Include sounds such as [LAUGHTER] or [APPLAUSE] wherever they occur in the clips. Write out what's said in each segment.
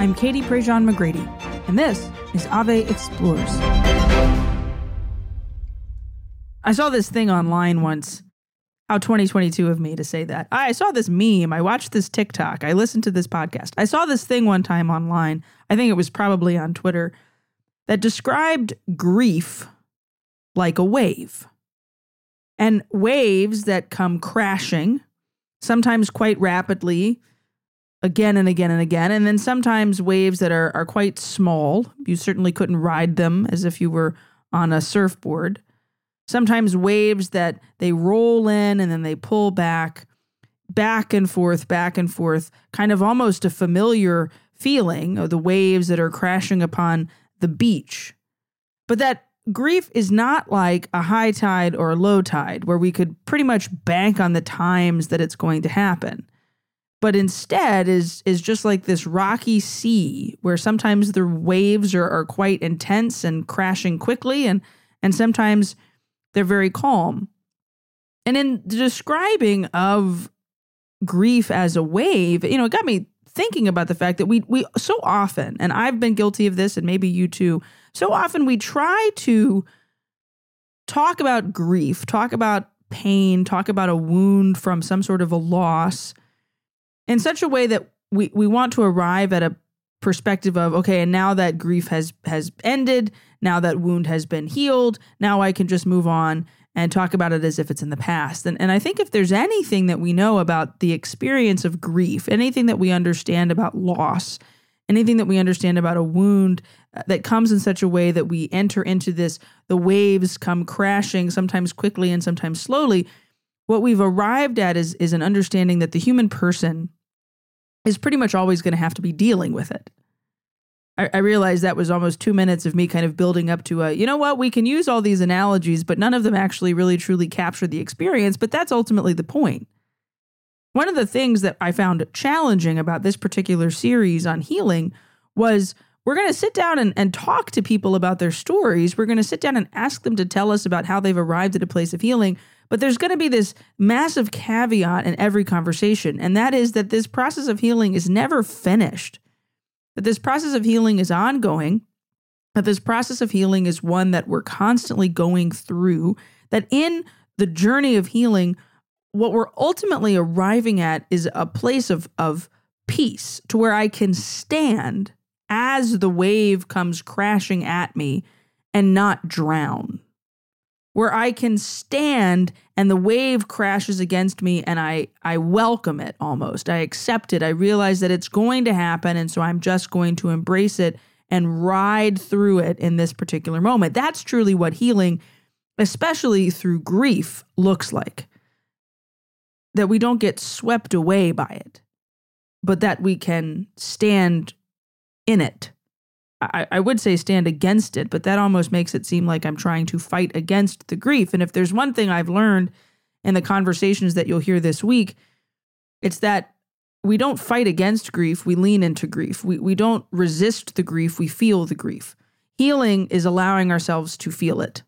I'm Katie Prejean McGrady, and this is Ave Explores. I saw this thing online once. How 2022 of me to say that. I saw this meme. I watched this TikTok. I listened to this podcast. I saw this thing one time online. I think it was probably on Twitter that described grief like a wave. And waves that come crashing, sometimes quite rapidly, again and again and again. And then sometimes waves that are, are quite small. You certainly couldn't ride them as if you were on a surfboard sometimes waves that they roll in and then they pull back, back and forth, back and forth, kind of almost a familiar feeling of the waves that are crashing upon the beach. But that grief is not like a high tide or a low tide where we could pretty much bank on the times that it's going to happen. But instead is is just like this rocky sea where sometimes the waves are, are quite intense and crashing quickly and and sometimes they're very calm. And in the describing of grief as a wave, you know, it got me thinking about the fact that we we so often, and I've been guilty of this, and maybe you too, so often we try to talk about grief, talk about pain, talk about a wound from some sort of a loss in such a way that we, we want to arrive at a perspective of okay and now that grief has has ended now that wound has been healed now i can just move on and talk about it as if it's in the past. And, and i think if there's anything that we know about the experience of grief anything that we understand about loss anything that we understand about a wound uh, that comes in such a way that we enter into this the waves come crashing sometimes quickly and sometimes slowly what we've arrived at is is an understanding that the human person is pretty much always going to have to be dealing with it. I, I realized that was almost two minutes of me kind of building up to a, you know what, we can use all these analogies, but none of them actually really truly capture the experience. But that's ultimately the point. One of the things that I found challenging about this particular series on healing was we're going to sit down and, and talk to people about their stories. We're going to sit down and ask them to tell us about how they've arrived at a place of healing. But there's going to be this massive caveat in every conversation, and that is that this process of healing is never finished, that this process of healing is ongoing, that this process of healing is one that we're constantly going through, that in the journey of healing, what we're ultimately arriving at is a place of, of peace to where I can stand as the wave comes crashing at me and not drown where I can stand and the wave crashes against me and I I welcome it almost. I accept it. I realize that it's going to happen and so I'm just going to embrace it and ride through it in this particular moment. That's truly what healing especially through grief looks like. That we don't get swept away by it, but that we can stand in it I, I would say stand against it, but that almost makes it seem like I'm trying to fight against the grief. And if there's one thing I've learned in the conversations that you'll hear this week, it's that we don't fight against grief, we lean into grief. We, we don't resist the grief, we feel the grief. Healing is allowing ourselves to feel it.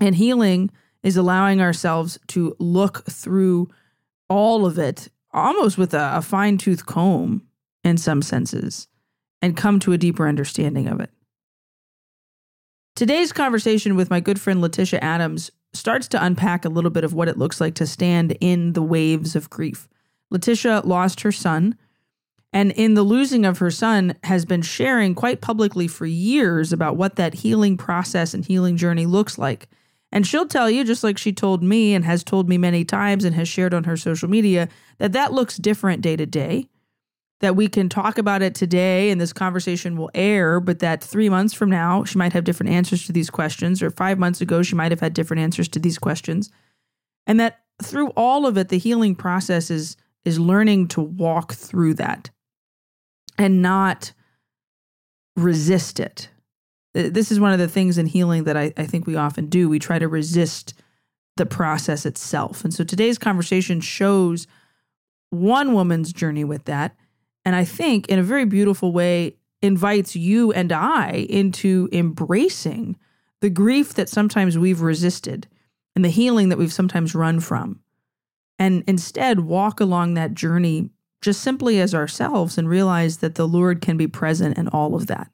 And healing is allowing ourselves to look through all of it almost with a, a fine tooth comb in some senses and come to a deeper understanding of it. Today's conversation with my good friend Leticia Adams starts to unpack a little bit of what it looks like to stand in the waves of grief. Leticia lost her son, and in the losing of her son, has been sharing quite publicly for years about what that healing process and healing journey looks like. And she'll tell you, just like she told me and has told me many times and has shared on her social media, that that looks different day to day that we can talk about it today and this conversation will air, but that three months from now, she might have different answers to these questions, or five months ago, she might have had different answers to these questions. And that through all of it, the healing process is, is learning to walk through that and not resist it. This is one of the things in healing that I, I think we often do. We try to resist the process itself. And so today's conversation shows one woman's journey with that and I think in a very beautiful way invites you and I into embracing the grief that sometimes we've resisted and the healing that we've sometimes run from. And instead walk along that journey just simply as ourselves and realize that the Lord can be present in all of that.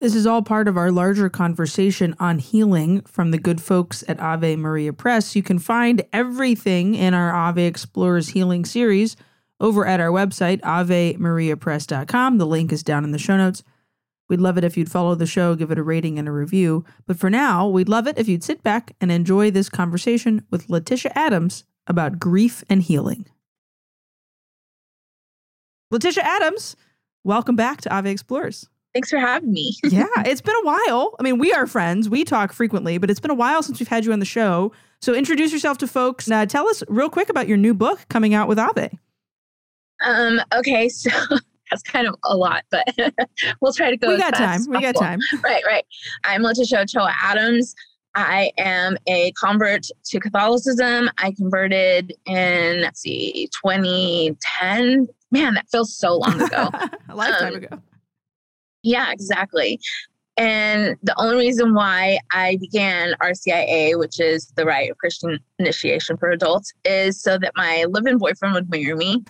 This is all part of our larger conversation on healing from the good folks at Ave Maria Press. You can find everything in our Ave Explores Healing series over at our website, avemariapress.com. The link is down in the show notes. We'd love it if you'd follow the show, give it a rating and a review. But for now, we'd love it if you'd sit back and enjoy this conversation with Leticia Adams about grief and healing. Leticia Adams, welcome back to Ave Explores. Thanks for having me. [LAUGHS] yeah, it's been a while. I mean, we are friends. We talk frequently, but it's been a while since we've had you on the show. So introduce yourself to folks. Uh, tell us real quick about your new book coming out with Ave. Um, okay, [LAUGHS] so that's kind of a lot, but [LAUGHS] we'll try to go. We got time. We got time. Right, right. I'm Leticia Ochoa Adams. I am a convert to Catholicism. I converted in, let's see, 2010. Man, that feels so long ago. [LAUGHS] a lifetime um, ago. Yeah, exactly. And the only reason why I began RCIA, which is the Rite of Christian Initiation for Adults, is so that my live-in boyfriend would marry me.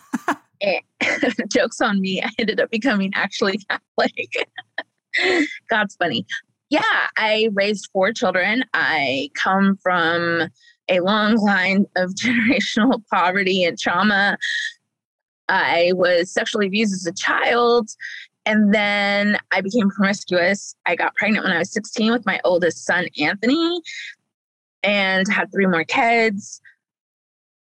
And [LAUGHS] jokes on me, I ended up becoming actually [LAUGHS] Catholic. God's funny. Yeah, I raised four children. I come from a long line of [LAUGHS] generational poverty and trauma. I was sexually abused as a child and then I became promiscuous. I got pregnant when I was 16 with my oldest son, Anthony, and had three more kids,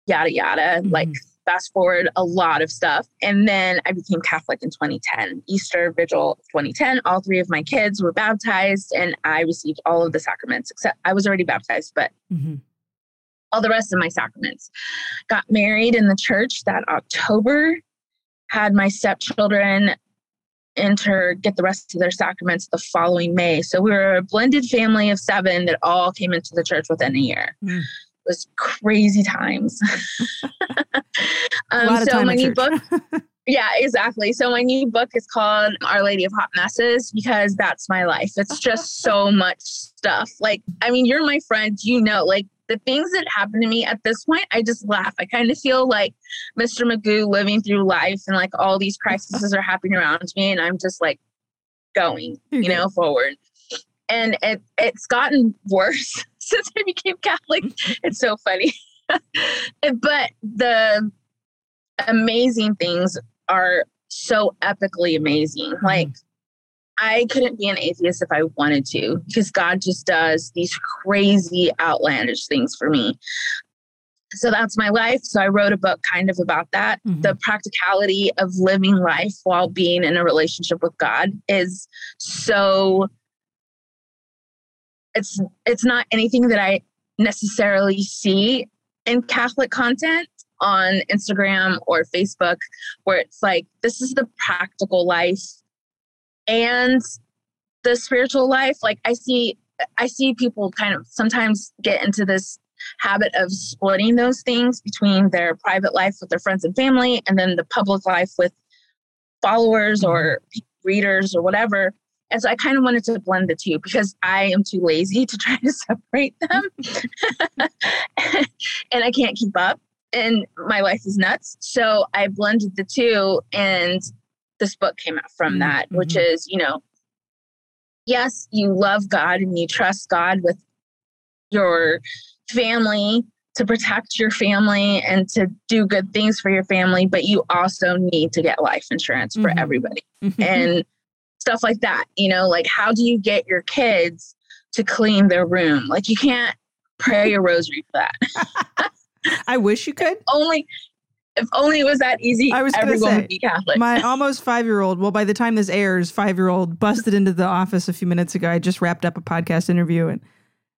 yada, yada. Mm-hmm. Like, fast forward a lot of stuff. And then I became Catholic in 2010, Easter Vigil 2010. All three of my kids were baptized, and I received all of the sacraments, except I was already baptized, but. Mm-hmm. All the rest of my sacraments. Got married in the church that October, had my stepchildren enter get the rest of their sacraments the following May. So we were a blended family of seven that all came into the church within a year. Mm. Was crazy times. [LAUGHS] um, so my new book, [LAUGHS] yeah, exactly. So my new book is called Our Lady of Hot Messes because that's my life. It's just so [LAUGHS] much stuff. Like, I mean, you're my friend, you know, like the things that happen to me at this point, I just laugh. I kind of feel like Mr. Magoo living through life and like all these crises are happening around me and I'm just like going, you know, forward. And it it's gotten worse [LAUGHS] since I became Catholic. It's so funny. [LAUGHS] but the amazing things are so epically amazing. Like I couldn't be an atheist if I wanted to because God just does these crazy, outlandish things for me. So that's my life. So I wrote a book kind of about that. Mm-hmm. The practicality of living life while being in a relationship with God is so it's it's not anything that I necessarily see in Catholic content on Instagram or Facebook where it's like this is the practical life and the spiritual life. Like i see i see people kind of sometimes get into this habit of splitting those things between their private life with their friends and family and then the public life with followers or readers or whatever and so i kind of wanted to blend the two because i am too lazy to try to [LAUGHS] separate them [LAUGHS] and i can't keep up and my life is nuts so i blended the two and this book came out from mm-hmm. that, which mm-hmm. is, you know, yes, you love God and you trust God with your family to protect your family and to do good things for your family, but you also need to get life insurance for mm-hmm. everybody mm-hmm. and stuff like that. You know, like how do you get your kids to clean their room? Like you can't pray a rosary for that. [LAUGHS] I wish you could. Only if only it was that easy, I was everyone say, would be Catholic. My almost five year old, well, by the time this airs, five year old busted into the office a few minutes ago. I just wrapped up a podcast interview and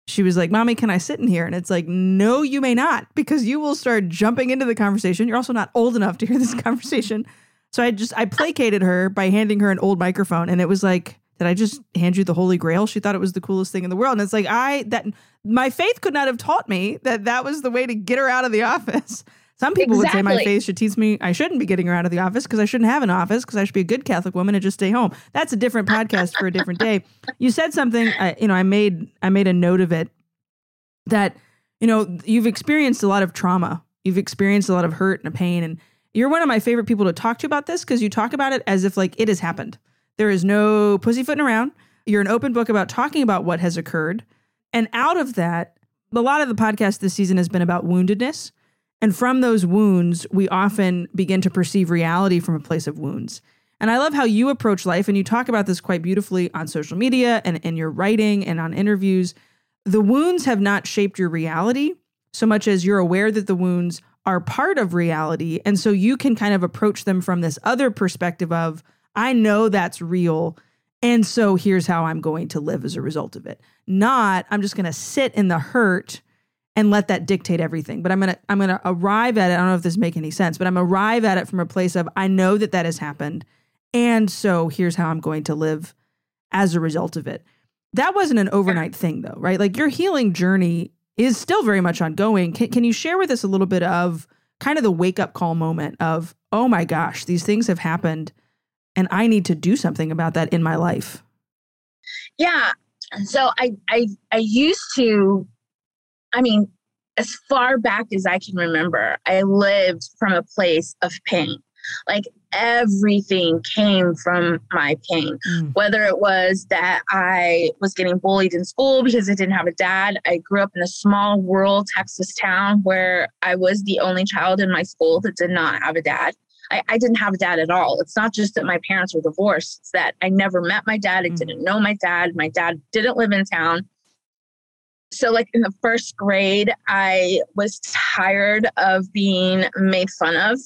she was like, Mommy, can I sit in here? And it's like, No, you may not, because you will start jumping into the conversation. You're also not old enough to hear this [LAUGHS] conversation. So I just, I placated her by handing her an old microphone. And it was like, did I just hand you the Holy Grail? She thought it was the coolest thing in the world. And it's like, I, that, my faith could not have taught me that that was the way to get her out of the office. Some people exactly. would say my faith should teach me I shouldn't be getting her out of the office because I shouldn't have an office because I should be a good Catholic woman and just stay home. That's a different podcast for a different day. You said something, I, you know, I made I made a note of it that you know you've experienced a lot of trauma, you've experienced a lot of hurt and pain, and You're one of my favorite people to talk to about this because you talk about it as if like it has happened. There is no pussyfooting around. You're an open book about talking about what has occurred. And out of that, a lot of the podcast this season has been about woundedness. And from those wounds, we often begin to perceive reality from a place of wounds. And I love how you approach life, and you talk about this quite beautifully on social media and in your writing and on interviews. The wounds have not shaped your reality so much as you're aware that the wounds are part of reality. And so you can kind of approach them from this other perspective of, I know that's real. And so here's how I'm going to live as a result of it. Not, I'm just going to sit in the hurt and let that dictate everything. But I'm going to I'm going to arrive at it. I don't know if this make any sense, but I'm arrive at it from a place of I know that that has happened. And so here's how I'm going to live as a result of it. That wasn't an overnight thing though, right? Like your healing journey is still very much ongoing. Can, can you share with us a little bit of kind of the wake up call moment of, oh my gosh, these things have happened and I need to do something about that in my life? Yeah. So I I I used to I mean as far back as I can remember, I lived from a place of pain. Like everything came from my pain. Mm. Whether it was that I was getting bullied in school because I didn't have a dad. I grew up in a small rural Texas town where I was the only child in my school that did not have a dad. I, I didn't have a dad at all. It's not just that my parents were divorced, it's that I never met my dad. I mm. didn't know my dad. My dad didn't live in town. So, like in the first grade, I was tired of being made fun of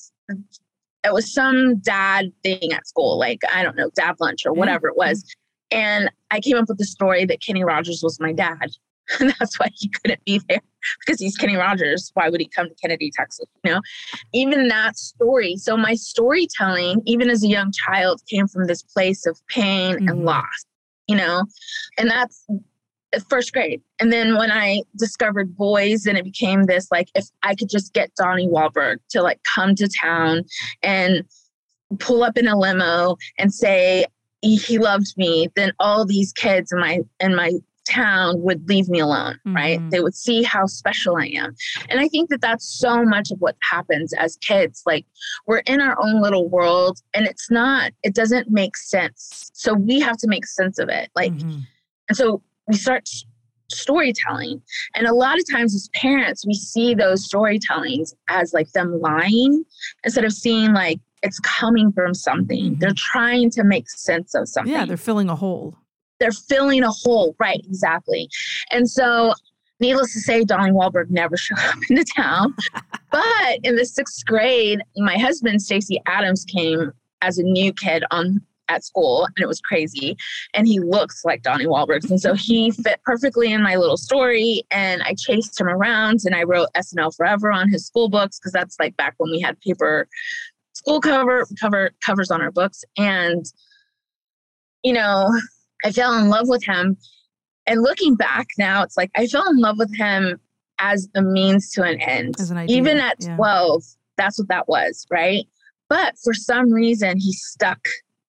it was some dad thing at school, like I don't know, dad lunch or whatever it was. And I came up with the story that Kenny Rogers was my dad. And [LAUGHS] that's why he couldn't be there because he's Kenny Rogers. Why would he come to Kenedy, Texas? You know, even that story. So my storytelling, even as a young child, came from this place of pain mm-hmm. and loss, you know, and that's first grade. And then when I discovered boys, then it became this like if I could just get Donnie Wahlberg to like come to town and pull up in a limo and say he loved me, then all these kids in my in my town would leave me alone, mm-hmm. right? They would see how special I am. And I think that that's so much of what happens as kids. Like we're in our own little world and it's not, it doesn't make sense. So we have to make sense of it. Like, mm-hmm. and so we start storytelling. And a lot of times as parents, we see those storytellings as like them lying instead of seeing like it's coming from something. Mm-hmm. They're trying to make sense of something. Yeah, they're filling a hole. They're filling a hole. Right, exactly. And so needless to say, Donnie Wahlberg never [LAUGHS] showed up into town. but in the sixth grade, my husband, Stacy Adams, came as a new kid on at school and it was crazy. And he looks like Donnie Wahlberg. And so he fit perfectly in my little story. And I chased him around and I wrote SNL Forever on his school books because that's like back when we had paper school cover cover covers on our books. And you know, I fell in love with him. And looking back now, it's like I fell in love with him as a means to an end. An Even at yeah. 12, that's what that was, right? But for some reason, he stuck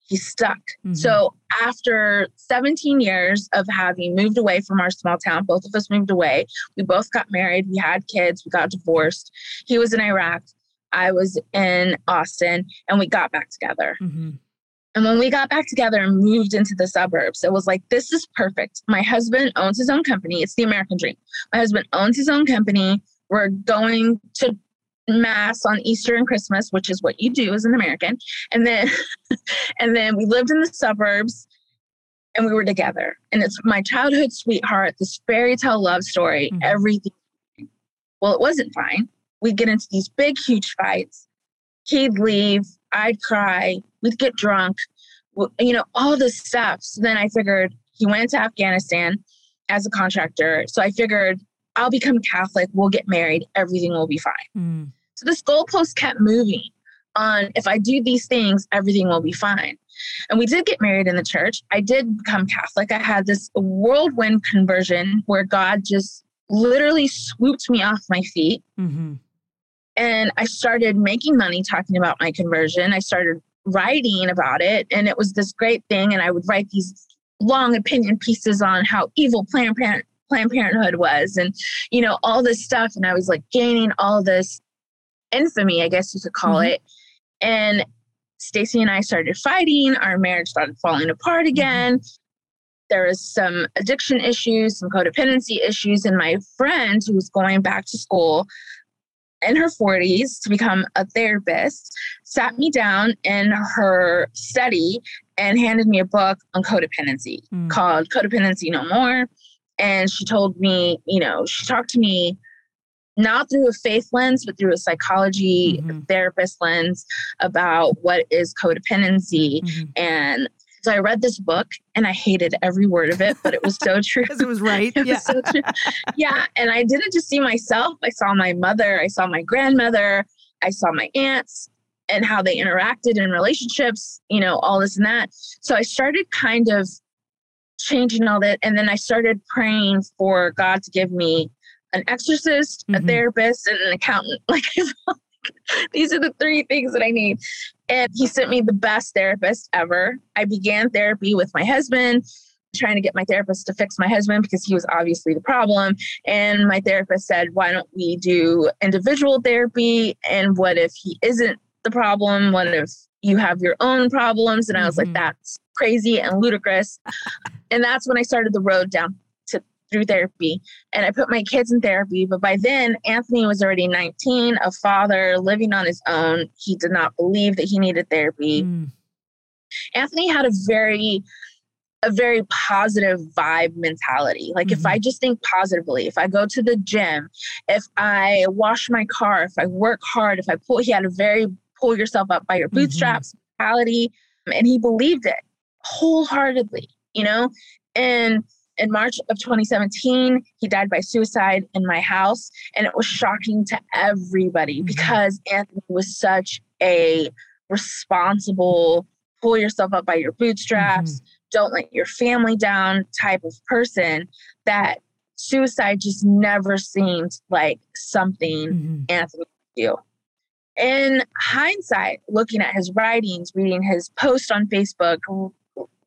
he's stuck. Mm-hmm. So after 17 years of having moved away from our small town, both of us moved away. We both got married, we had kids, we got divorced. He was in Iraq, I was in Austin, and we got back together. Mm-hmm. And when we got back together and moved into the suburbs, it was like, this is perfect. My husband owns his own company. It's the American dream. My husband owns his own company. We're going to mass on Easter and Christmas, which is what you do as an American. And then [LAUGHS] and then we lived in the suburbs and we were together. And it's my childhood sweetheart, this fairy tale love story, mm-hmm. everything. Well, it wasn't fine. We'd get into these big, huge fights. He'd leave, I'd cry, we'd get drunk, you know, all this stuff. So then I figured he went to Afghanistan as a contractor. So I figured I'll become Catholic, we'll get married, everything will be fine. Mm. So this goalpost kept moving on if I do these things, everything will be fine. And we did get married in the church. I did become Catholic. I had this whirlwind conversion where God just literally swooped me off my feet. Mm-hmm. And I started making money talking about my conversion. I started writing about it, and it was this great thing. And I would write these long opinion pieces on how evil Planned Planned Parenthood was and, you know, all this stuff. And I was like gaining all this infamy, I guess you could call mm-hmm. it. And Stacy and I started fighting. Our marriage started falling apart Mm-hmm. again. There was some addiction issues, some codependency issues. And my friend, who was going back to school in her 40s to become a therapist, sat me down in her study and handed me a book on codependency Mm. called Codependency No More. And she told me, you know, she talked to me not through a faith lens, but through a psychology Mhm. therapist lens about what is codependency. Mhm. And so I read this book and I hated every word of it, but it was so [LAUGHS] true. Because it was right. [LAUGHS] It was yeah. so true. yeah. And I didn't just see myself, I saw my mother, I saw my grandmother, I saw my aunts and how they interacted in relationships, you know, all this and that. So I started kind of changing all that. And then I started praying for God to give me an exorcist, Mhm. a therapist, and an accountant. [LAUGHS] Like, these are the three things that I need. And he sent me the best therapist ever. I began therapy with my husband, trying to get my therapist to fix my husband because he was obviously the problem. And my therapist said, Why don't we do individual therapy? And what if he isn't the problem? What if you have your own problems? And I was Mhm. like, That's crazy and ludicrous. and that's when I started the road down to through therapy. And I put my kids in therapy. But by then, Anthony was already 19, a father living on his own. He did not believe that he needed therapy. Mm. Anthony had a very a very positive vibe mentality. Like if Mhm. I just think positively, if I go to the gym, if I wash my car, if I work hard, if I pull he had a very pull yourself up by your Mhm. bootstraps mentality and he believed it wholeheartedly, you know? And in March of 2017, he died by suicide in my house. And it was shocking to everybody Mhm. because Anthony was such a responsible, pull yourself up by your bootstraps, don't let your family down type of person that suicide just never seemed like something Mhm. Anthony would do. In hindsight, looking at his writings, reading his post on Facebook,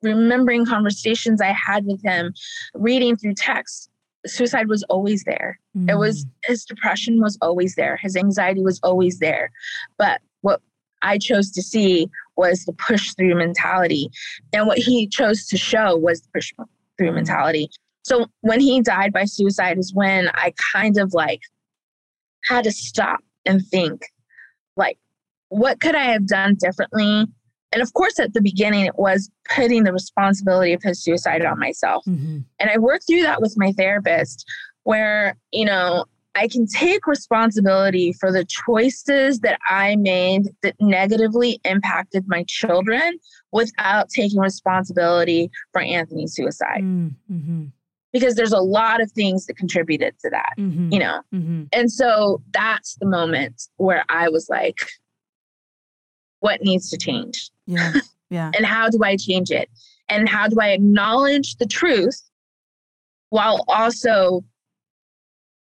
remembering conversations I had with him, reading through text, suicide was always there. It was Mm. his depression was always there. His anxiety was always there. But what I chose to see was the push through mentality. And what he chose to show was the push through Mm. mentality. So when he died by suicide is when I kind of like had to stop and think like what could I have done differently? And of course at the beginning it was putting the responsibility of his suicide on myself. Mhm. And I worked through that with my therapist where, you know, I can take responsibility for the choices that I made that negatively impacted my children without taking responsibility for Anthony's suicide. Mm. Mhm. Because there's a lot of things that contributed to that, Mhm. you know. Mhm. And so that's the moment where I was like, what needs to change? Yeah. [LAUGHS] Yeah. and how do I change it? And how do I acknowledge the truth while also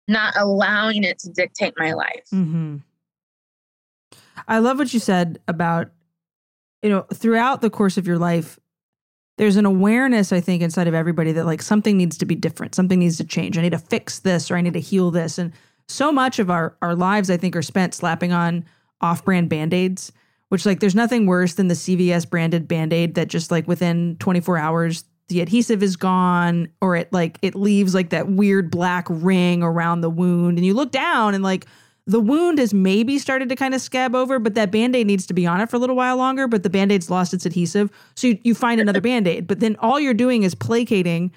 not allowing it to dictate my life? hmm I love what you said about, you know, throughout the course of your life, there's an awareness, I think, inside of everybody that like something needs to be different, something needs to change. I need to fix this or I need to heal this. And so much of our, our lives, I think, are spent slapping on off brand band aids, which like there's nothing worse than the CVS branded band aid that just like within 24 hours, the adhesive is gone or it like it leaves like that weird black ring around the wound. And you look down and like, the wound has maybe started to kind of scab over, but that band aid needs to be on it for a little while longer. But the band aid's lost its adhesive. So you, you find another [LAUGHS] band aid. But then all you're doing is placating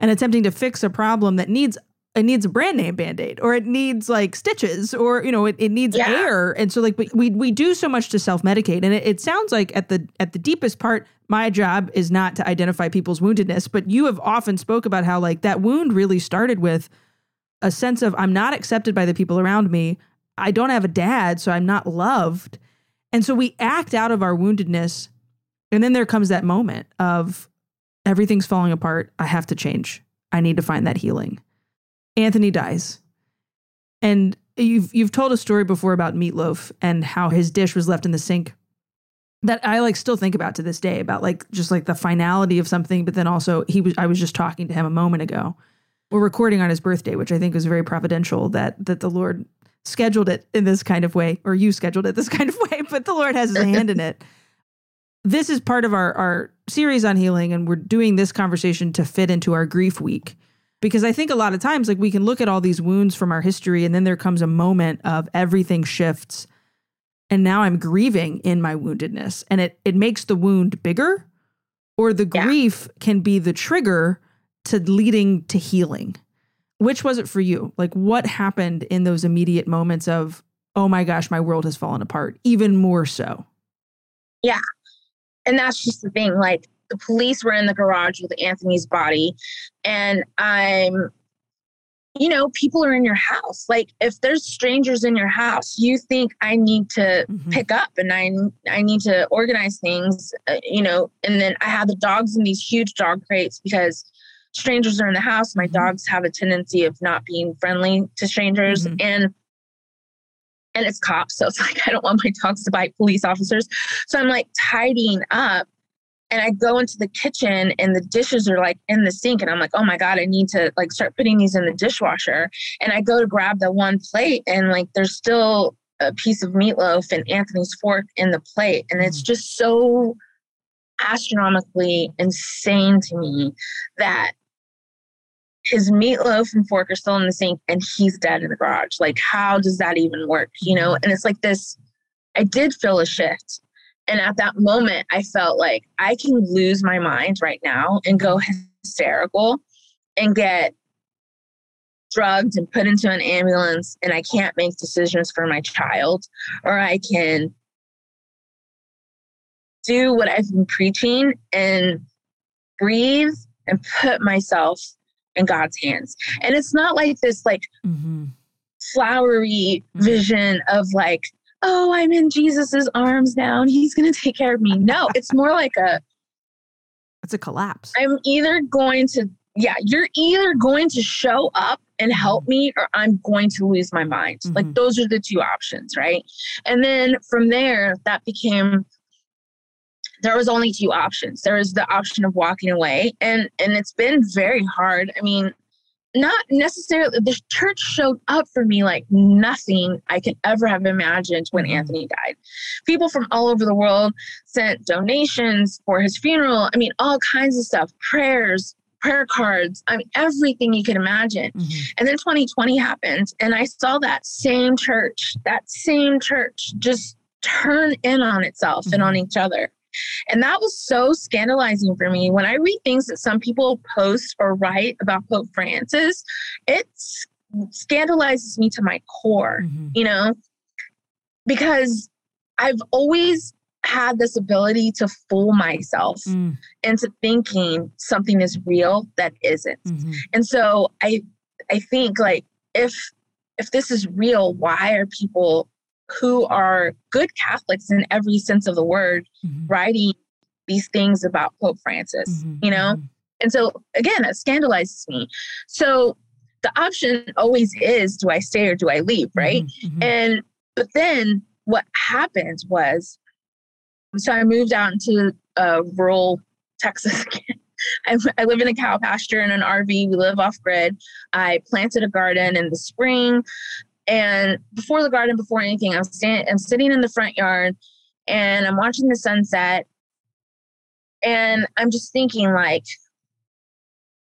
and attempting to fix a problem that needs it needs a brand name band-aid or it needs like stitches or you know it, it needs Yeah. air. And so like but we we do so much to self-medicate. And it, it sounds like at the at the deepest part my job is not to identify people's woundedness but you have often spoke about how like that wound really started with a sense of i'm not accepted by the people around me. I don't have a dad so i'm not loved. And so we act out of our woundedness and then there comes that moment of everything's falling apart. I have to change. I need to find that healing Anthony dies. And you've you've told a story before about Meatloaf and how his dish was left in the sink that I like still think about to this day about like just like the finality of something but then also he was I was just talking to him a moment ago. We're recording on his birthday which I think was very providential that that the Lord scheduled it in this kind of way, or you scheduled it this [LAUGHS] kind of way, but the Lord has his hand in it. This is part of our, our series on healing, and we're doing this conversation to fit into our grief week. Because I think a lot of times, like we can look at all these wounds from our history, and then there comes a moment of everything shifts. And now I'm grieving in my woundedness, and it it makes the wound bigger, or the Yeah. grief can be the trigger to leading to healing. Which was it for you? Like, what happened in those immediate moments of, oh my gosh, my world has fallen apart, even more so? Yeah. And that's just the thing like the police were in the garage with anthony's body and i'm you know people are in your house like if there's strangers in your house you think i need to Mhm. pick up and i i need to organize things uh, you know and then i have the dogs in these huge dog crates because strangers are in the house my Mhm. dogs have a tendency of not being friendly to strangers Mhm. and and it's cops so it's [LAUGHS] like i don't want my dogs to bite police officers so i'm like tidying up and I go into the kitchen and the dishes are like in the sink and I'm like, oh my God, I need to like start putting these in the dishwasher. And I go to grab the one plate and like there's still a piece of meatloaf and Anthony's fork in the plate. And it's mm. just so astronomically insane to me that his meatloaf and fork are still in the sink and he's dead in the garage. Like, how does that even work? You know? Mm. And it's like this I did feel a shift. And at that moment, I felt like I can lose my mind right now and go hysterical and get drugged and put into an ambulance, and I can't make decisions for my child, or I can do what I've been preaching and breathe and put myself in God's hands. And it's not like this, like, Mm-hmm. flowery Mhm. vision of like, oh, I'm in Jesus's arms now and he's going to take care of me. No, it's more like a, It's a collapse. I'm either going to, yeah, you're either going to show up and help me or I'm going to lose my mind. Mhm. Like those are the two options, right? And then from there, that became, there was only two options. There was the option of walking away and and it's been very hard. I mean, not necessarily the church showed up for me like nothing I could ever have imagined when Mhm. Anthony died. People from all over the world sent donations for his funeral. I mean, all kinds of stuff, prayers, prayer cards, I mean, everything you can imagine. Mhm. And then 2020 happened, and I saw that same church, that same church just turn in on itself and on each other. And that was so scandalizing for me. When I read things that some people post or write about Pope Francis, it scandalizes me to my core, Mhm. you know, because I've always had this ability to fool myself Mm, into thinking something is real that isn't. mhm. And so I I think like if if this is real, why are people who are good Catholics in every sense of the word Mhm. writing these things about Pope Francis? Mhm. You know? Mhm. And so again, that scandalizes me. So the option always is do I stay or do I leave, right? Mhm. Mhm. And but then what happened was, so I moved out into uh, rural Texas. [LAUGHS] I, I live in a cow pasture in an RV. We live off grid. I planted a garden in the spring, and before the garden, before anything, I'm standing. I'm sitting in the front yard, and I'm watching the sunset, and I'm just thinking like,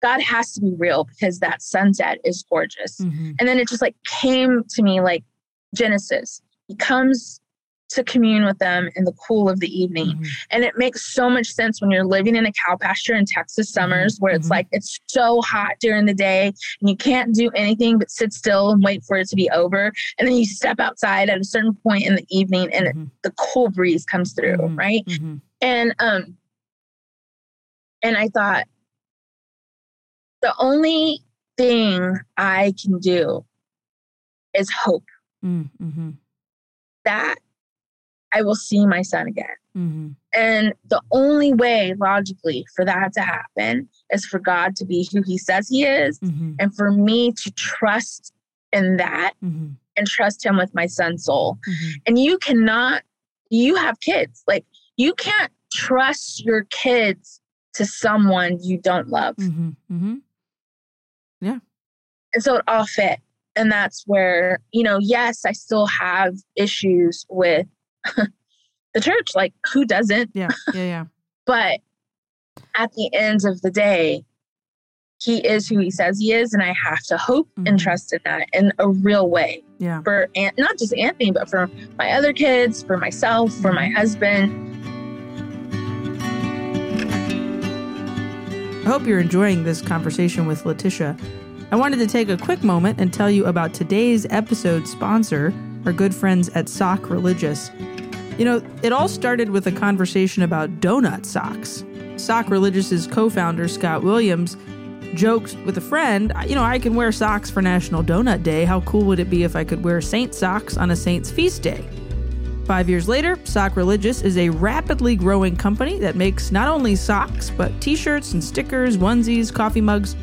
God has to be real because that sunset is gorgeous. Mhm. And then it just like came to me like Genesis. He comes to commune with them in the cool of the evening. Mhm. And it makes so much sense when you're living in a cow pasture in Texas summers where it's Mhm. like it's so hot during the day and you can't do anything but sit still and wait for it to be over. And then you step outside at a certain point in the evening and it, Mhm. the cool breeze comes through, Mhm. right? Mhm. And um and I thought the only thing I can do is hope Mm, mhm. that I will see my son again. Mhm. And the only way logically for that to happen is for God to be who he says he is Mhm. and for me to trust in that Mhm. and trust him with my son's soul. Mhm. And you cannot, you have kids. Like you can't trust your kids to someone you don't love. Mhm. Mhm. And so it all fit. and that's where, you know, yes, I still have issues with [LAUGHS] the church. Like, who doesn't? Yeah. Yeah. Yeah. [LAUGHS] but at the end of the day, he is who he says he is. And I have to hope mm-hmm. and trust in that in a real way. Yeah. For not just Anthony, but for my other kids, for myself, for my mm-hmm. husband. I hope you're enjoying this conversation with Leticia. I wanted to take a quick moment and tell you about today's episode sponsor, our good friends at Sock Religious. You know, it all started with a conversation about donut socks. Sock Religious's co founder, Scott Williams, joked with a friend, you know, I can wear socks for National Donut Day. How cool would it be if I could wear Saint socks on a Saint's feast day? Five years later, Sock Religious is a rapidly growing company that makes not only socks, but t shirts and stickers, onesies, coffee mugs,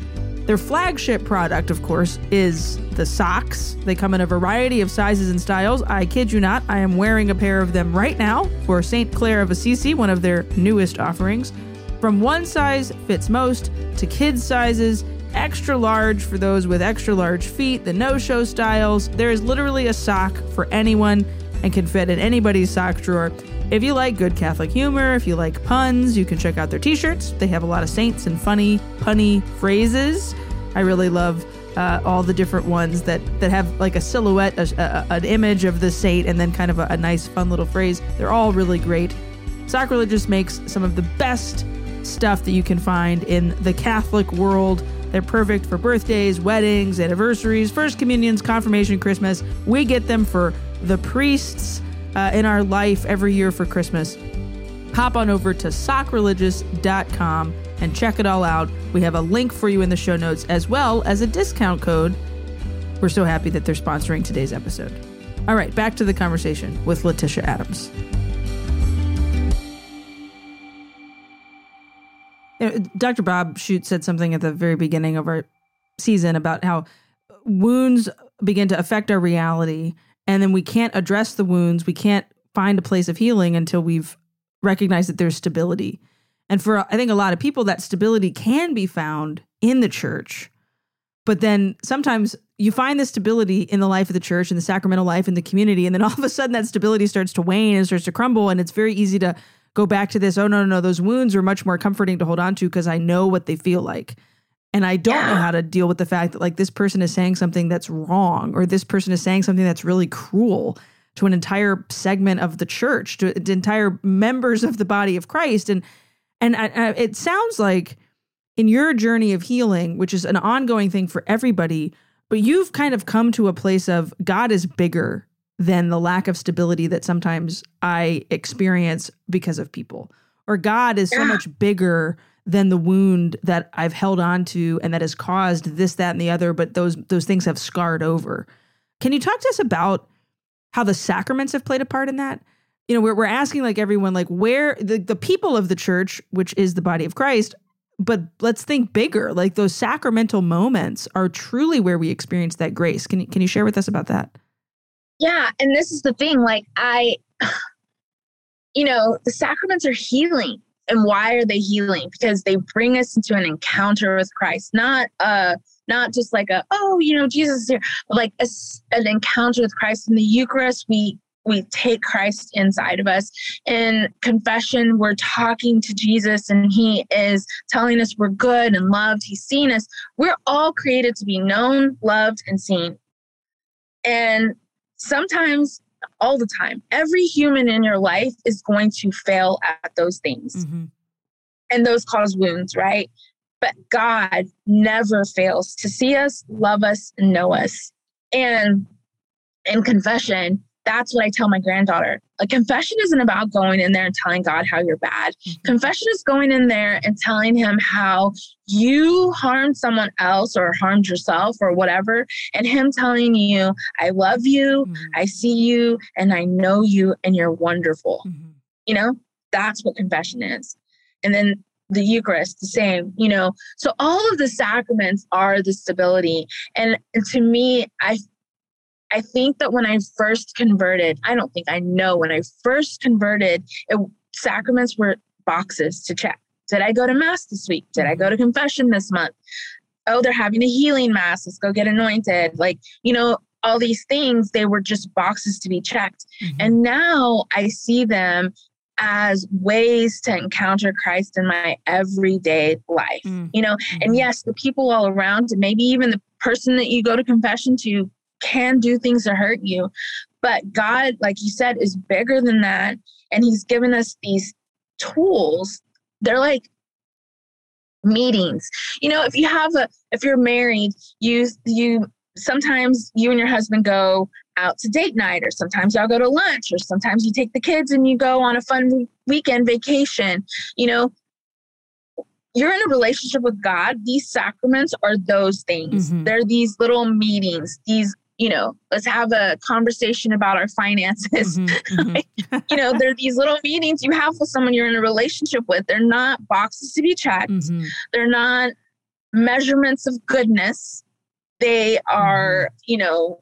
their flagship product, of course, is the socks. They come in a variety of sizes and styles. I kid you not, I am wearing a pair of them right now for St. Clare of Assisi, one of their newest offerings. From one size fits most to kids' sizes, extra large for those with extra large feet, the no show styles. There is literally a sock for anyone and can fit in anybody's sock drawer. If you like good Catholic humor, if you like puns, you can check out their t shirts. They have a lot of saints and funny, punny phrases. I really love uh, all the different ones that, that have like a silhouette, a, a, an image of the saint, and then kind of a, a nice, fun little phrase. They're all really great. Sock Religious makes some of the best stuff that you can find in the Catholic world. They're perfect for birthdays, weddings, anniversaries, first communions, confirmation, Christmas. We get them for the priests uh, in our life every year for Christmas. Hop on over to sockreligious.com and check it all out. We have a link for you in the show notes as well as a discount code. We're so happy that they're sponsoring today's episode. All right, back to the conversation with Leticia Adams. Know, Dr. Bob Schuchts said something at the very beginning of our season about how wounds begin to affect our reality and then we can't address the wounds. We can't find a place of healing until we've recognized that there's stability. And for I think a lot of people, that stability can be found in the church. But then sometimes you find the stability in the life of the church and the sacramental life in the community. And then all of a sudden that stability starts to wane and starts to crumble. And it's very easy to go back to this oh, no, no, no, those wounds are much more comforting to hold on to because I know what they feel like and I don't yeah. know how to deal with the fact that like this person is saying something that's wrong or this person is saying something that's really cruel to an entire segment of the church, to, to entire members of the body of Christ, and and I, I, it sounds like in your journey of healing, which is an ongoing thing for everybody, but you've kind of come to a place of God is bigger than the lack of stability that sometimes I experience because of people, or God is yeah. so much bigger than the wound that I've held on to and that has caused this, that, and the other, but those those things have scarred over. Can you talk to us about how the sacraments have played a part in that? You know, we're, we're asking like everyone, like where the, the people of the church, which is the body of Christ, but let's think bigger. Like those sacramental moments are truly where we experience that grace. Can you, can you share with us about that? Yeah. And this is the thing, like I, [SIGHS] you know, the sacraments are healing and why are they healing? Because they bring us into an encounter with christ not a not just like a oh you know jesus is here but like a, an encounter with christ. In the eucharist we we take christ inside of us. In confession we're talking to jesus and he is telling us we're good and loved. He's seen us. We're all created to be known loved and seen. And sometimes all the time. Every human in your life is going to fail at those things. Mm-hmm. And those cause wounds, right? But God never fails to see us, love us, and know us. And in confession, that's what I tell my granddaughter. A confession isn't about going in there and telling God how you're bad. Mm-hmm. Confession is going in there and telling him how you harmed someone else or harmed yourself or whatever, and him telling you, I love you, mm-hmm. I see you, and I know you, and you're wonderful. Mm-hmm. You know, that's what confession is. And then the Eucharist, the same, you know. So all of the sacraments are the stability. And, and to me, I I think that when I first converted, I don't think I know when I first converted, it, sacraments were boxes to check. Did I go to mass this week? Did I go to confession this month? oh, they're having a healing mass. Let's go get anointed. Like, you know, all these things, they were just boxes to be checked. Mm-hmm. And now I see them as ways to encounter Christ in my everyday life. Mm-hmm. You know, and mm-hmm. yes, the people all around, maybe even the person that you go to confession to can do things to hurt you. But God, like you said, is bigger than that. And He's given us these tools. They're like meetings. You know, if you have a if you're married, you you sometimes you and your husband go out to date night or sometimes y'all go to lunch or sometimes you take the kids and you go on a fun weekend vacation. You know, you're in a relationship with God, these sacraments are those things. Mm-hmm. They're these little meetings, these you know, let's have a conversation about our finances. Mm-hmm, [LAUGHS] mm-hmm. like, you know, there are these little meetings you have with someone you're in a relationship with. They're not boxes to be checked. Mm-hmm. They're not measurements of goodness. They are, mm-hmm. you know,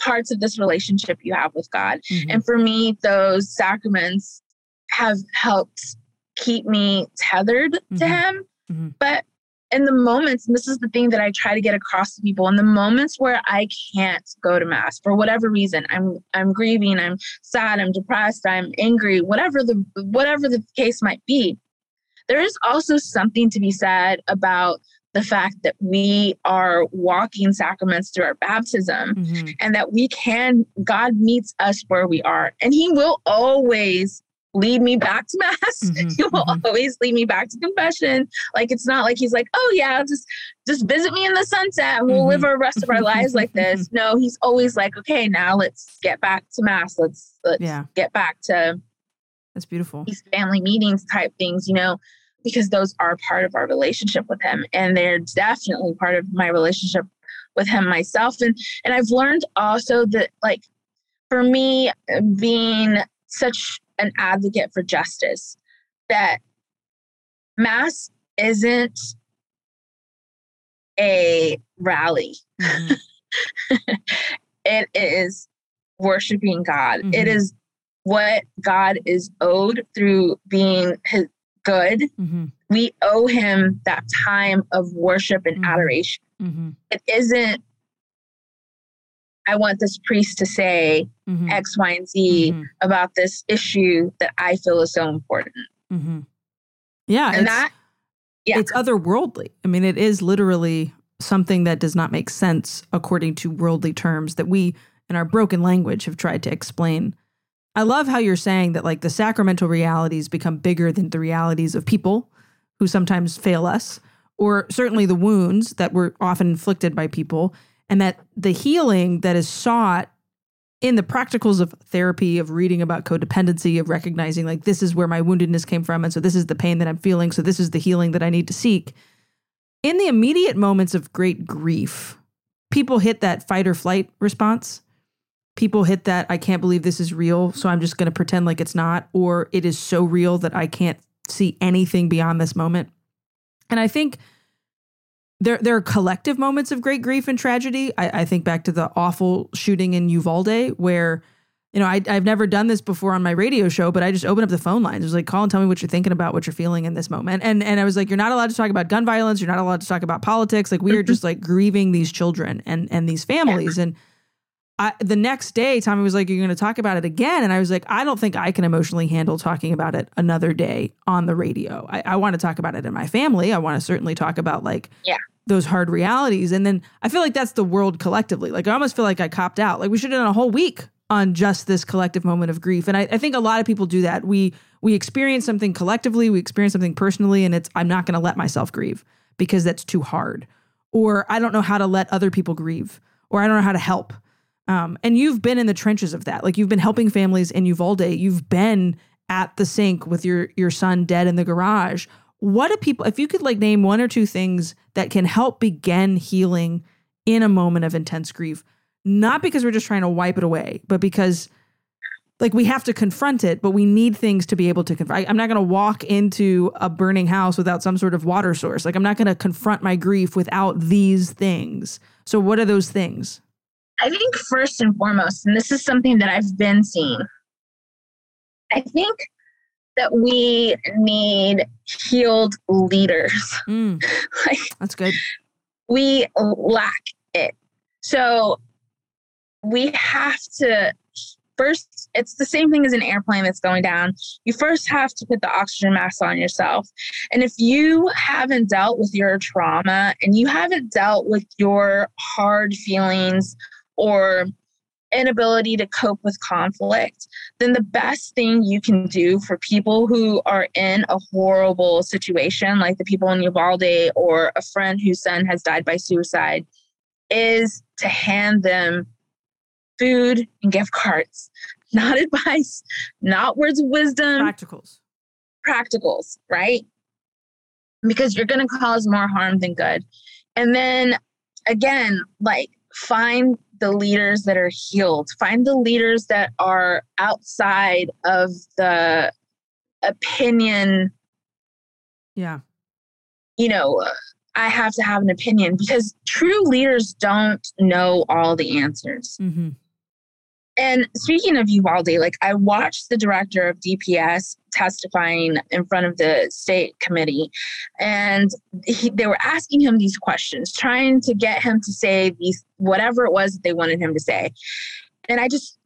parts of this relationship you have with God. Mm-hmm. And for me, those sacraments have helped keep me tethered to mm-hmm. Him. But in the moments, and this is the thing that I try to get across to people, in the moments where I can't go to mass for whatever reason, I'm I'm grieving, I'm sad, I'm depressed, I'm angry, whatever the whatever the case might be, there is also something to be said about the fact that we are walking sacraments through our baptism mm-hmm. and that we can god meets us where we are and he will always lead me back to mass. [LAUGHS] Mm-hmm, he will mm-hmm. always lead me back to confession. Like it's not like he's like, oh yeah, just just visit me in the sunset and we'll mm-hmm. live our rest of our lives like this. No, he's always like, okay, now let's get back to mass. Let's let's yeah. get back to that's beautiful. These family meetings type things, you know, because those are part of our relationship with him. And they're definitely part of my relationship with him myself. And and I've learned also that like for me being such an advocate for justice that mass isn't a rally mm-hmm. [LAUGHS] it is worshiping god mm-hmm. it is what god is owed through being his good mm-hmm. we owe him that time of worship and mm-hmm. adoration mm-hmm. it isn't I want this priest to say mm-hmm. X, Y, and Z mm-hmm. about this issue that I feel is so important. Mm-hmm. Yeah. And that, yeah. It's otherworldly. I mean, it is literally something that does not make sense according to worldly terms that we, in our broken language, have tried to explain. I love how you're saying that, like, the sacramental realities become bigger than the realities of people who sometimes fail us, or certainly the wounds that were often inflicted by people and that the healing that is sought in the practicals of therapy of reading about codependency of recognizing like this is where my woundedness came from and so this is the pain that i'm feeling so this is the healing that i need to seek. In the immediate moments of great grief people hit that fight or flight response. People hit that i can't believe this is real so i'm just going to pretend like it's not or it is so real that i can't see anything beyond this moment. And i think there there are collective moments of great grief and tragedy. I, I think back to the awful shooting in Uvalde, where you know I, I've never done this before on my radio show, but I just opened up the phone lines. It was like, call and tell me what you're thinking about, what you're feeling in this moment. And and I was like, you're not allowed to talk about gun violence. You're not allowed to talk about politics. Like we are just like grieving these children and and these families. And I, the next day, Tommy was like, "You're going to talk about it again," and I was like, "I don't think I can emotionally handle talking about it another day on the radio. I, I want to talk about it in my family. I want to certainly talk about like yeah those hard realities. And then I feel like that's the world collectively. Like I almost feel like I copped out. Like we should have done a whole week on just this collective moment of grief. And I, I think a lot of people do that. We we experience something collectively, we experience something personally, and it's I'm not gonna let myself grieve because that's too hard. Or I don't know how to let other people grieve, or I don't know how to help. Um, and you've been in the trenches of that. Like you've been helping families in Uvalde. You've been at the sink with your your son dead in the garage what do people if you could like name one or two things that can help begin healing in a moment of intense grief not because we're just trying to wipe it away but because like we have to confront it but we need things to be able to confront i'm not going to walk into a burning house without some sort of water source. Like i'm not going to confront my grief without these things. So what are those things? I think first and foremost and this is something that i've been seeing i think that we need healed leaders. Mm, [LAUGHS] like, that's good. we lack it. So we have to first it's the same thing as an airplane that's going down you first have to put the oxygen mask on yourself and if you haven't dealt with your trauma and you haven't dealt with your hard feelings or inability to cope with conflict, then the best thing you can do for people who are in a horrible situation, like the people in Uvalde or a friend whose son has died by suicide, is to hand them food and gift cards, [LAUGHS] not advice, not words of wisdom, practicals. Practicals, right? Because you're going to cause more harm than good. And then again, like find the leaders that are healed, find the leaders that are outside of the opinion. Yeah. You know, I have to have an opinion because true leaders don't know all the answers. Mm-hmm. And speaking of Uvalde, like I watched the director of DPS testifying in front of the state committee, and he, they were asking him these questions, trying to get him to say these whatever it was that they wanted him to say. And I just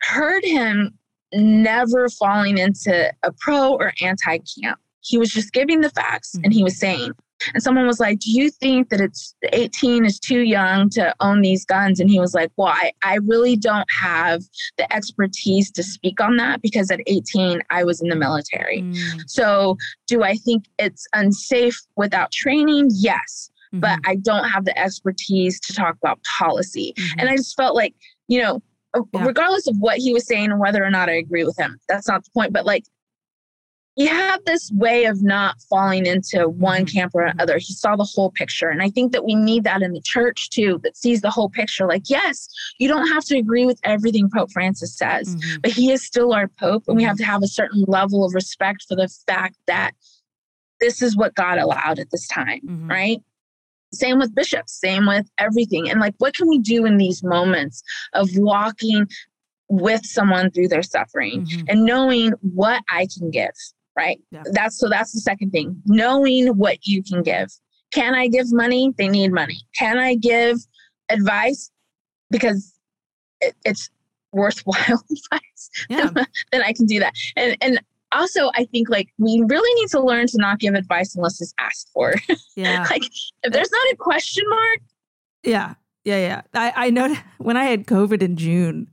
heard him never falling into a pro or anti camp. He was just giving the facts mm-hmm. and he was saying, and someone was like, Do you think that it's 18 is too young to own these guns? And he was like, Well, I, I really don't have the expertise to speak on that because at 18, I was in the military. Mm. So do I think it's unsafe without training? Yes. Mm-hmm. But I don't have the expertise to talk about policy. Mm-hmm. And I just felt like, you know, yeah. regardless of what he was saying and whether or not I agree with him, that's not the point. But like, he had this way of not falling into one mm-hmm. camp or mm-hmm. another. He saw the whole picture. And I think that we need that in the church too, that sees the whole picture. Like, yes, you don't have to agree with everything Pope Francis says, mm-hmm. but he is still our Pope. And we have mm-hmm. to have a certain level of respect for the fact that this is what God allowed at this time, mm-hmm. right? Same with bishops, same with everything. And like, what can we do in these moments of walking with someone through their suffering mm-hmm. and knowing what I can give? Right? Yeah. That's so that's the second thing. Knowing what you can give. Can I give money? They need money. Can I give advice? Because it, it's worthwhile [LAUGHS] advice. Yeah. [LAUGHS] then I can do that. And and also I think like we really need to learn to not give advice unless it's asked for. [LAUGHS] Yeah. like if there's not a question mark. Yeah. Yeah, yeah. I, I know when I had COVID in June,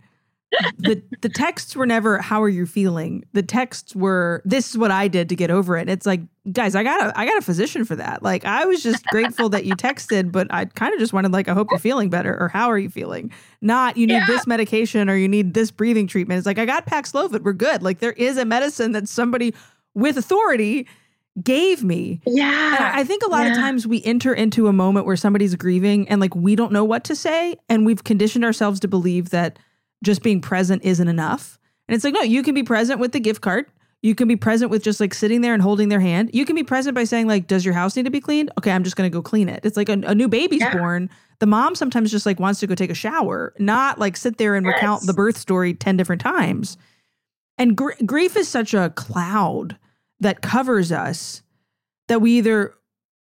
the the texts were never how are you feeling the texts were this is what i did to get over it it's like guys i got a i got a physician for that like i was just grateful that you texted but i kind of just wanted like i hope you're feeling better or how are you feeling not you need yeah. this medication or you need this breathing treatment it's like i got paxlovid we're good like there is a medicine that somebody with authority gave me. Yeah. And I think a lot yeah. of times we enter into a moment where somebody's grieving and like we don't know what to say and we've conditioned ourselves to believe that just being present isn't enough. And it's like, no, you can be present with the gift card. You can be present with just like sitting there and holding their hand. You can be present by saying, like, does your house need to be cleaned? Okay, I'm just going to go clean it. It's like a, a new baby's yeah. born. The mom sometimes just like wants to go take a shower, not like sit there and yes. recount the birth story 10 different times. And gr- grief is such a cloud that covers us that we either,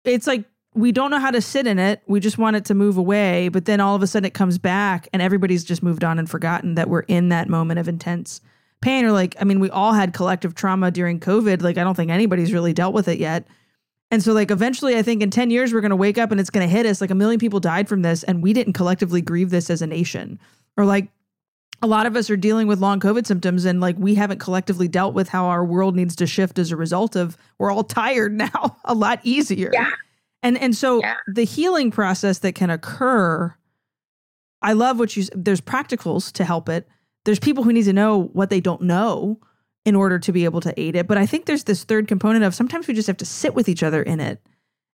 it's like we don't know how to sit in it. We just want it to move away. But then all of a sudden it comes back and everybody's just moved on and forgotten that we're in that moment of intense pain. Or like, I mean, we all had collective trauma during COVID. Like, I don't think anybody's really dealt with it yet. And so, like, eventually, I think in 10 years, we're going to wake up and it's going to hit us. Like, a million people died from this, and we didn't collectively grieve this as a nation. Or, like, a lot of us are dealing with long COVID symptoms, and like, we haven't collectively dealt with how our world needs to shift as a result of we're all tired [LAUGHS] now, a lot easier. Yeah. And and so yeah. the healing process that can occur, I love what you there's practicals to help it. There's people who need to know what they don't know in order to be able to aid it. But I think there's this third component of sometimes we just have to sit with each other in it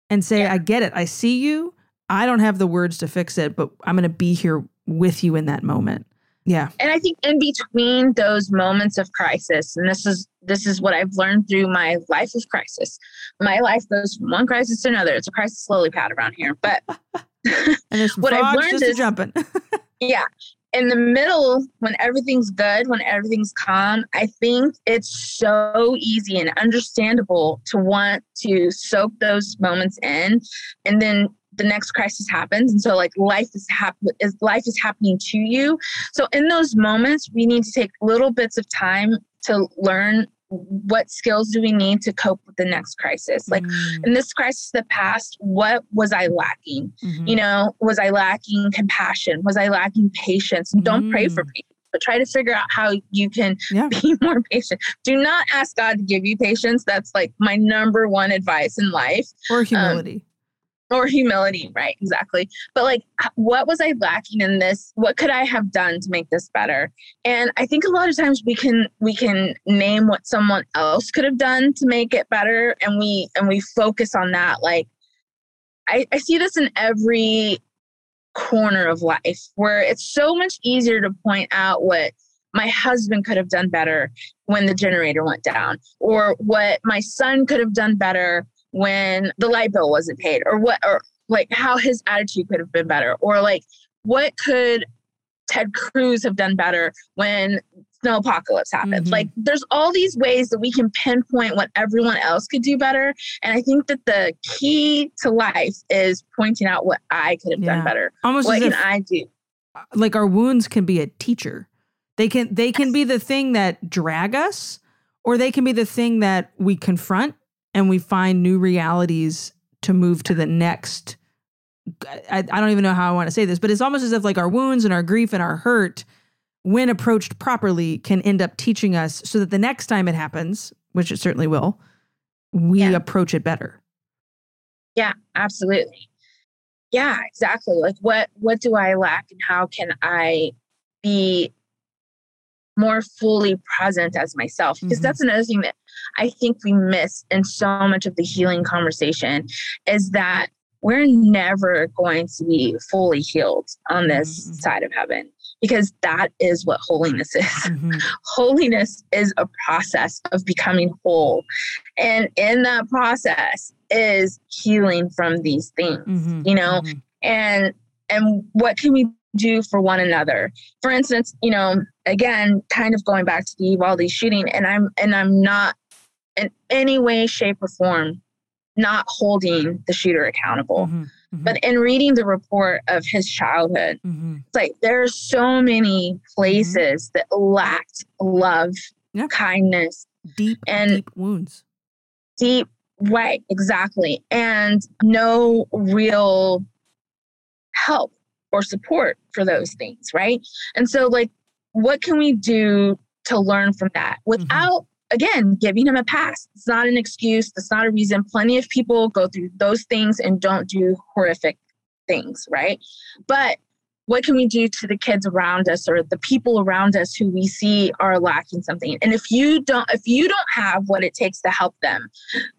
and say, yeah. I get it. I see you. I don't have the words to fix it, but I'm going to be here with you in that moment. Yeah. And I think in between those moments of crisis, and this is this is what I've learned through my life of crisis. My life goes from one crisis to another. It's a crisis lily pad around here. But [LAUGHS] [LAUGHS] what I've learned is jumping. [LAUGHS] yeah. In the middle, when everything's good, when everything's calm, I think it's so easy and understandable to want to soak those moments in and then the next crisis happens. And so like life is hap- is life is happening to you. So in those moments we need to take little bits of time to learn what skills do we need to cope with the next crisis. Like Mm, in this crisis that passed what was i lacking? Mhm. you know was i lacking compassion? Was i lacking patience? And don't pray for Mm. patience but try to figure out how you can Yeah. [LAUGHS] be more patient. Do not ask god to give you patience. That's like my number one advice in life. Or humility. Or humility right exactly. But like what was i lacking in this? What could i have done to make this better? And i think a lot of times we can we can name what someone else could have done to make it better and we and we focus on that like i i see this in every corner of life where it's so much easier to point out what my husband could have done better when the generator went down or what my son could have done better when the light bill wasn't paid or what or like how his attitude could have been better or like what could ted cruz have done better when snow apocalypse happened Mhm. like there's all these ways that we can pinpoint what everyone else could do better and i think that the key to life is pointing out what i could have Yeah. done better Almost what can if i do like our wounds can be a teacher. They can they can be the thing that drag us, or they can be the thing that we confront and we find new realities to move to the next. I, I don't even know how I want to say this, but it's almost as if like our wounds and our grief and our hurt, when approached properly, can end up teaching us so that the next time it happens, which it certainly will, we Yeah. approach it better. Yeah, absolutely. Yeah, exactly. Like what what do I lack and how can I be more fully present as myself? Because Mhm. that's another thing that I think we miss in so much of the healing conversation is that we're never going to be fully healed on this Mhm, mhm. side of heaven because that is what holiness is [LAUGHS] Mhm. holiness is a process of becoming whole. And in that process is healing from these things, Mhm. you know, Mhm. and and what can we do for one another? For instance, you know, again, kind of going back to the Uvalde shooting, and I'm and I'm not in any way, shape, or form not holding the shooter accountable. Mhm. Mhm. But in reading the report of his childhood, Mhm. it's like there are so many places that lacked love, Yeah. kindness, deep and- deep wounds. deep right, exactly, and no real help or support for those things, right? And so, like, what can we do to learn from that mm-hmm. without? Again, giving him a pass. It's not an excuse. It's not a reason. Plenty of people go through those things and don't do horrific things, right? But what can we do to the kids around us or the people around us who we see are lacking something? And if you don't if you don't have what it takes to help them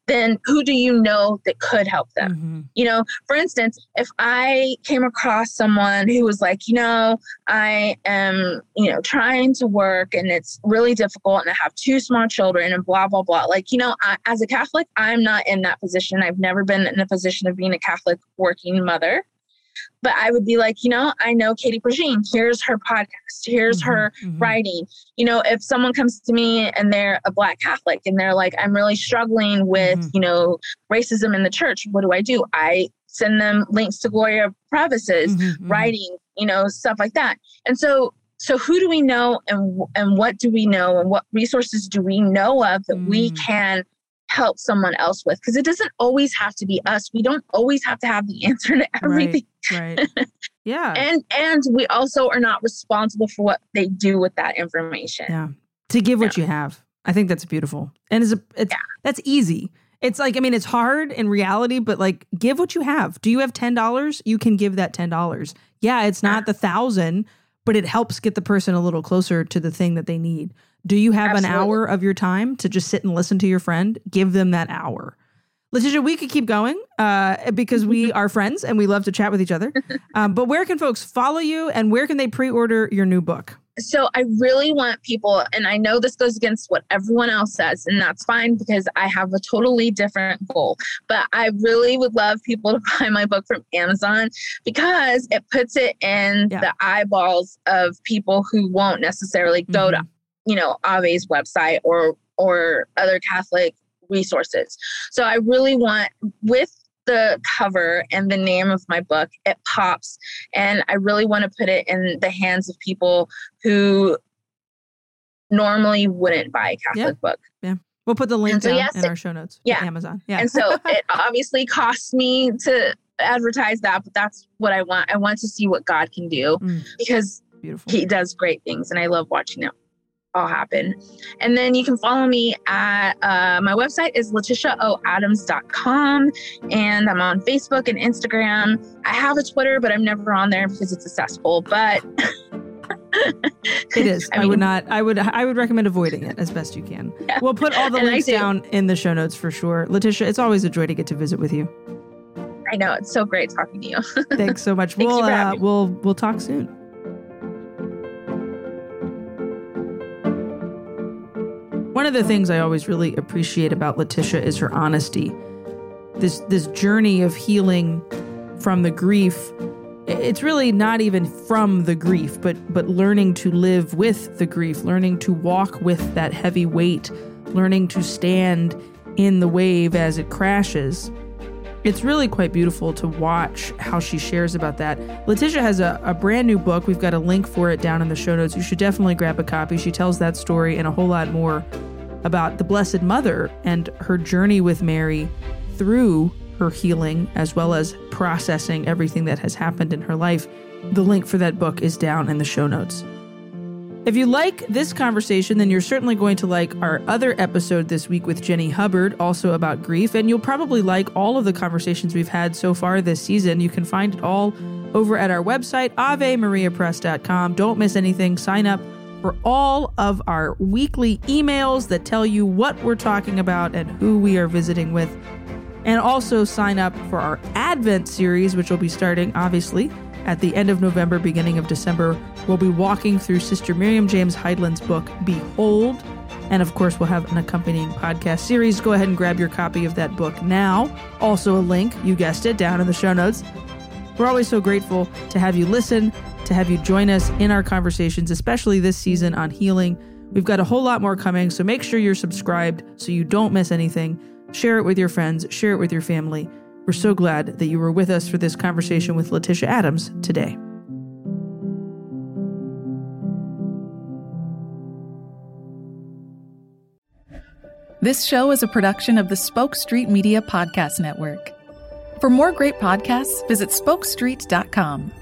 then who do you know that could help them? Mhm. you know for instance if i came across someone who was like you know i am you know trying to work and it's really difficult and i have two small children and blah blah blah. Like you know I, as a catholic i'm not in that position. I've never been in a position of being a catholic working mother but I would be like, you know, I know Katie Prejean. Here's her podcast. Here's her Mhm. Mhm. writing. You know, if someone comes to me and they're a Black Catholic and they're like, I'm really struggling with, Mhm. you know, racism in the church, what do I do? I send them links to Gloria Purvis's Mhm. Mhm. writing, you know, stuff like that. And so, so who do we know and and what do we know and what resources do we know of that we Mm. can help someone else with? Because it doesn't always have to be us. We don't always have to have the [LAUGHS] answer to everything Right. right. Yeah. and and we also are not responsible for what they do with that information yeah. To give what you have. I think that's beautiful. And it's a, it's Yeah. that's easy. It's like I mean it's hard in reality, but like give what you have. Do you have ten dollars? You can give that ten dollars. Yeah, it's not the thousand, but it helps get the person a little closer to the thing that they need. Do you have an hour of your time to just sit and listen to your friend? Give them that hour. Leticia, we could keep going uh, because we [LAUGHS] are friends and we love to chat with each other. Um, but where can folks follow you and where can they pre order your new book? so i really want people and i know this goes against what everyone else says and that's fine because i have a totally different goal but i really would love people to [LAUGHS] buy my book from amazon because it puts it in Yeah. the eyeballs of people who won't necessarily go to Mhm. You know Ave's website or or other Catholic resources. So I really want with the cover and the name of my book, it pops. And I really want to put it in the hands of people who normally wouldn't buy a Catholic Yeah. book. Yeah. We'll put the link so, yes, in it- our show notes. yeah. Amazon. Yeah. And so [LAUGHS] it obviously costs me to advertise that, but that's what I want. I want to see what God can do Mm. because Beautiful. he does great things and I love watching it all happen. And then you can follow me at uh, my website is leticiaoadams.com and I'm on Facebook and Instagram. I have a Twitter, but I'm never on there because it's a cesspool. But [LAUGHS] It is. I, I would not. I would. I would recommend avoiding it as best you can. Yeah. We'll put all the And links do. down in the show notes for sure. Leticia, it's always a joy to get to visit with you. I know it's so great talking to you. [LAUGHS] Thanks so much. Thank we'll uh, we'll we'll talk soon. One of the things I always really appreciate about Leticia is her honesty. This this journey of healing from the grief it's really not even from the grief, but but learning to live with the grief, learning to walk with that heavy weight, learning to stand in the wave as it crashes. It's really quite beautiful to watch how she shares about that. Leticia has a, a brand new book. We've got a link for it down in the show notes. You should definitely grab a copy. She tells that story and a whole lot more about the Blessed Mother and her journey with Mary through her healing, as well as processing everything that has happened in her life. The link for that book is down in the show notes. If you like this conversation, then you're certainly going to like our other episode this week with Jenny Hubbard, also about grief. And you'll probably like all of the conversations we've had so far this season. You can find it all over at our website, avemariapress.com. Don't miss anything. Sign up for all of our weekly emails that tell you what we're talking about and who we are visiting with. And also sign up for our Advent series, which will be starting, obviously, at the end of November, beginning of December. We'll be walking through Sister Miriam James Heidland's book, Behold. And of course, we'll have an accompanying podcast series. Go ahead and grab your copy of that book now. Also, a link, you guessed it, down in the show notes. We're always so grateful to have you listen, to have you join us in our conversations, especially this season on healing. We've got a whole lot more coming, so make sure you're subscribed so you don't miss anything. Share it with your friends, share it with your family. We're so glad that you were with us for this conversation with Leticia Adams today. This show is a production of the Spoke Street Media Podcast Network. For more great podcasts, visit spokestreet.com.